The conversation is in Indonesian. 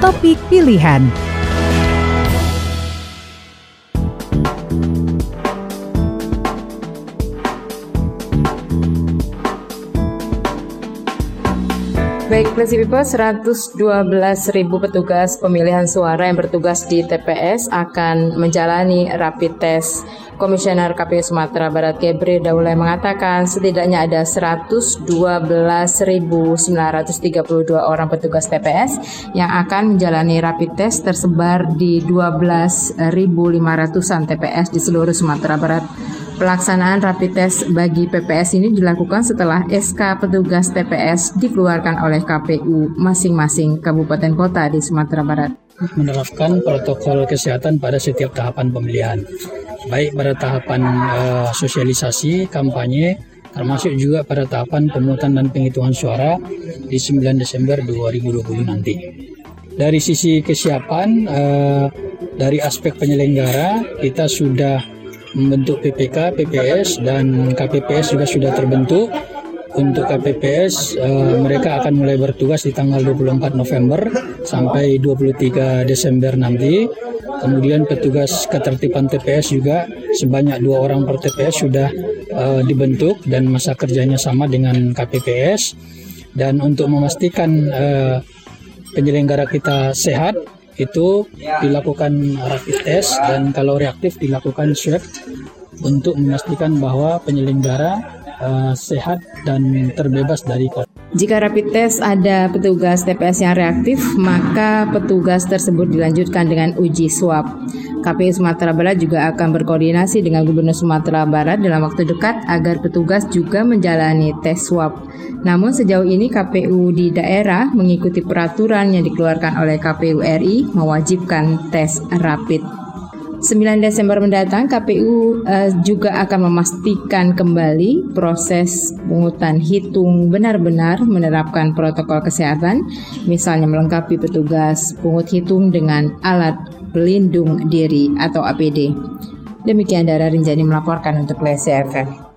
topik pilihan. Baik, Classy People, 112 ribu petugas pemilihan suara yang bertugas di TPS akan menjalani rapid test. Komisioner KPU Sumatera Barat Gebri Daulay mengatakan setidaknya ada 112.932 orang petugas TPS yang akan menjalani rapid test tersebar di 12.500an TPS di seluruh Sumatera Barat. Pelaksanaan rapid test bagi PPS ini dilakukan setelah SK petugas TPS dikeluarkan oleh KPU masing-masing kabupaten kota di Sumatera Barat. Menerapkan protokol kesehatan pada setiap tahapan pemilihan, baik pada tahapan uh, sosialisasi, kampanye, termasuk juga pada tahapan pemungutan dan penghitungan suara di 9 Desember 2020 nanti. Dari sisi kesiapan, uh, dari aspek penyelenggara, kita sudah membentuk PPK, PPS dan KPPS juga sudah terbentuk. Untuk KPPS uh, eh, mereka akan mulai bertugas di tanggal 24 November sampai 23 Desember nanti. Kemudian petugas ketertiban TPS juga sebanyak dua orang per TPS sudah uh, dibentuk dan masa kerjanya sama dengan KPPS. Dan untuk memastikan uh, penyelenggara kita sehat, itu dilakukan rapid test dan kalau reaktif dilakukan swab untuk memastikan bahwa penyelenggara uh, sehat dan terbebas dari COVID. Jika rapid test ada petugas TPS yang reaktif, maka petugas tersebut dilanjutkan dengan uji swab. KPU Sumatera Barat juga akan berkoordinasi dengan Gubernur Sumatera Barat dalam waktu dekat agar petugas juga menjalani tes swab. Namun sejauh ini KPU di daerah mengikuti peraturan yang dikeluarkan oleh KPU RI mewajibkan tes rapid. 9 Desember mendatang KPU uh, eh, juga akan memastikan kembali proses pungutan hitung benar-benar menerapkan protokol kesehatan, misalnya melengkapi petugas pungut hitung dengan alat pelindung diri atau APD. Demikian Dara Rinjani melaporkan untuk LCFM.